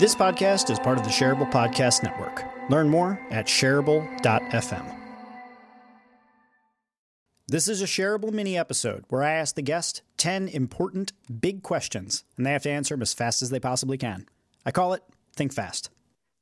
This podcast is part of the Shareable Podcast Network. Learn more at shareable.fm. This is a shareable mini episode where I ask the guest 10 important big questions, and they have to answer them as fast as they possibly can. I call it Think Fast.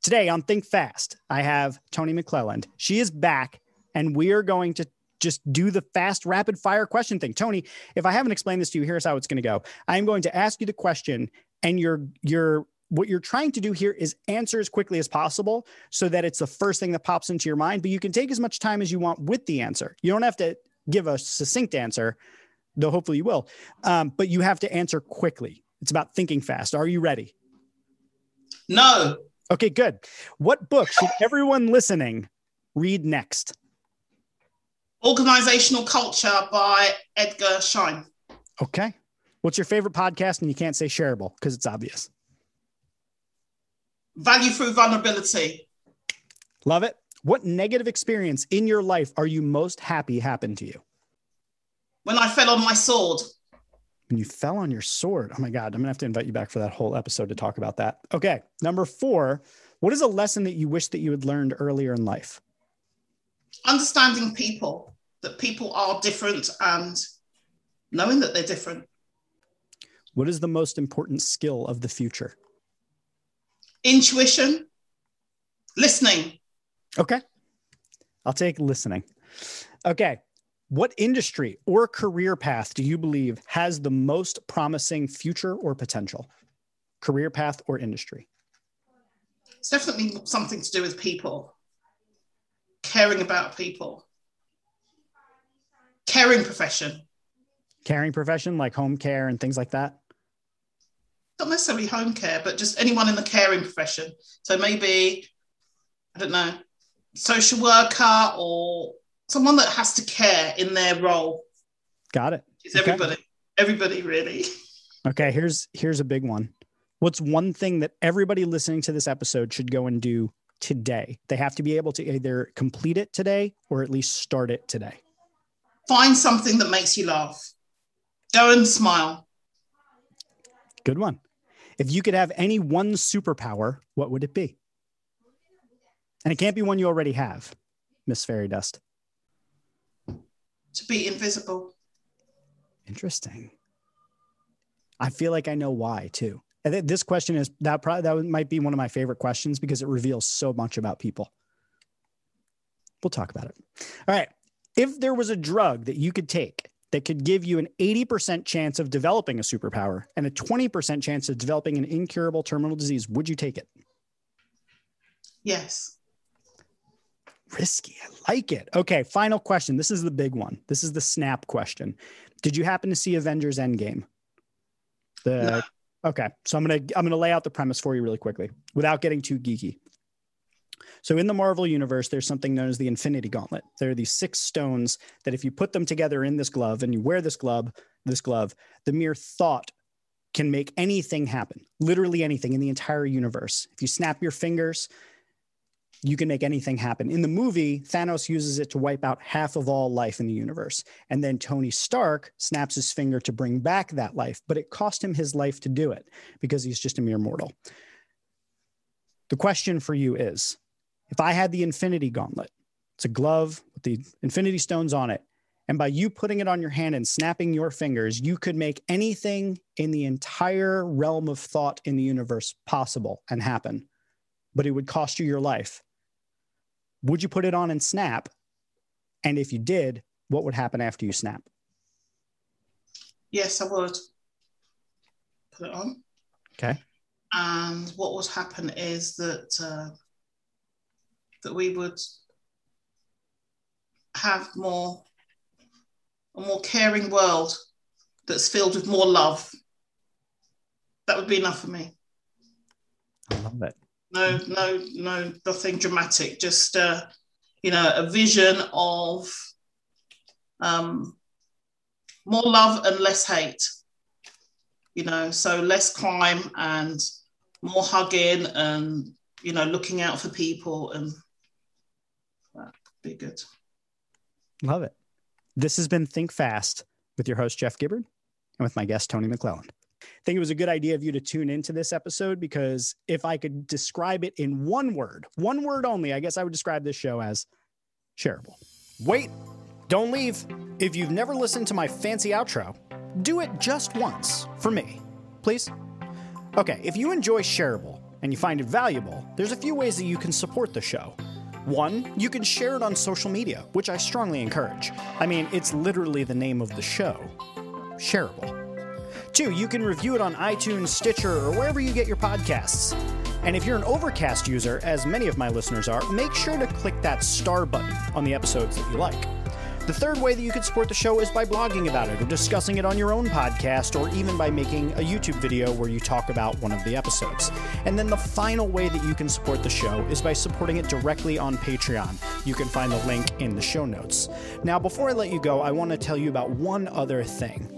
Today on Think Fast, I have Toni McLelland. She is back, and we are going to just do the fast, rapid fire question thing. Toni, if I haven't explained this to you, here's how it's going to go. I am going to ask you the question, and your your what you're trying to do here is answer as quickly as possible so that it's the first thing that pops into your mind. But you can take as much time as you want with the answer. You don't have to give a succinct answer, though hopefully you will. Um, but you have to answer quickly. It's about thinking fast. Are you ready? No. Okay, good. What book should everyone listening read next? Organizational Culture by Edgar Schein. Okay. What's your favorite podcast? And you can't say shareable because it's obvious. Value through vulnerability. Love it. What negative experience in your life are you most happy happened to you? When I fell on my sword. When you fell on your sword. Oh my God. I'm going to have to invite you back for that whole episode to talk about that. Okay. Number four. What is a lesson that you wish that you had learned earlier in life? Understanding people, that people are different and knowing that they're different. What is the most important skill of the future? Intuition, listening. Okay. I'll take listening. Okay. What industry or career path do you believe has the most promising future or potential? Career path or industry? It's definitely something to do with people, caring about people, caring profession. Caring profession like home care and things like that? Not necessarily home care, but just anyone in the caring profession. So maybe, I don't know, social worker or someone that has to care in their role. Got it. It's everybody. Everybody really. Okay, here's here's a big one. What's one thing that everybody listening to this episode should go and do today? They have to be able to either complete it today or at least start it today. Find something that makes you laugh. Go and smile. Good one. If you could have any one superpower, what would it be? And it can't be one you already have, Miss Fairy Dust. To be invisible. Interesting. I feel like I know why too. And this question is that probably that might be one of my favorite questions because it reveals so much about people. We'll talk about it. All right. If there was a drug that you could take that could give you an 80% chance of developing a superpower and a 20% chance of developing an incurable terminal disease, would you take it? Yes. Risky. I like it. Okay, final question. This is the big one. This is the snap question. Did you happen to see Avengers Endgame? The no. Okay, so I'm gonna I'm gonna lay out the premise for you really quickly without getting too geeky. So in the Marvel universe, there's something known as the Infinity Gauntlet. There are these six stones that if you put them together in this glove and you wear this glove, this glove, the mere thought can make anything happen. Literally anything in the entire universe. If you snap your fingers, you can make anything happen. In the movie, Thanos uses it to wipe out half of all life in the universe. And then Tony Stark snaps his finger to bring back that life, but it cost him his life to do it because he's just a mere mortal. The question for you is if I had the Infinity Gauntlet, it's a glove with the Infinity Stones on it. And by you putting it on your hand and snapping your fingers, you could make anything in the entire realm of thought in the universe possible and happen, but it would cost you your life. Would you put it on and snap? And if you did, what would happen after you snap? Yes, I would put it on. Okay. And what would happen is that uh, that we would have more a more caring world that's filled with more love. That would be enough for me. I love it. No, no, no, nothing dramatic. Just uh, you know, a vision of um, more love and less hate. You know, so less crime and more hugging and you know looking out for people and be good. Love it. This has been Think Fast with your host, Jeff Gibbard, and with my guest, Toni McLelland. I think it was a good idea of you to tune into this episode because if I could describe it in one word, one word only, I guess I would describe this show as shareable. Wait, don't leave. If you've never listened to my fancy outro, do it just once for me, please. Okay, if you enjoy shareable and you find it valuable, there's a few ways that you can support the show. One, you can share it on social media, which I strongly encourage. I mean, it's literally the name of the show shareable. Two, you can review it on iTunes, Stitcher, or wherever you get your podcasts. And if you're an Overcast user, as many of my listeners are, make sure to click that star button on the episodes that you like. The third way that you can support the show is by blogging about it or discussing it on your own podcast or even by making a YouTube video where you talk about one of the episodes. And then the final way that you can support the show is by supporting it directly on Patreon. You can find the link in the show notes. Now, before I let you go, I want to tell you about one other thing.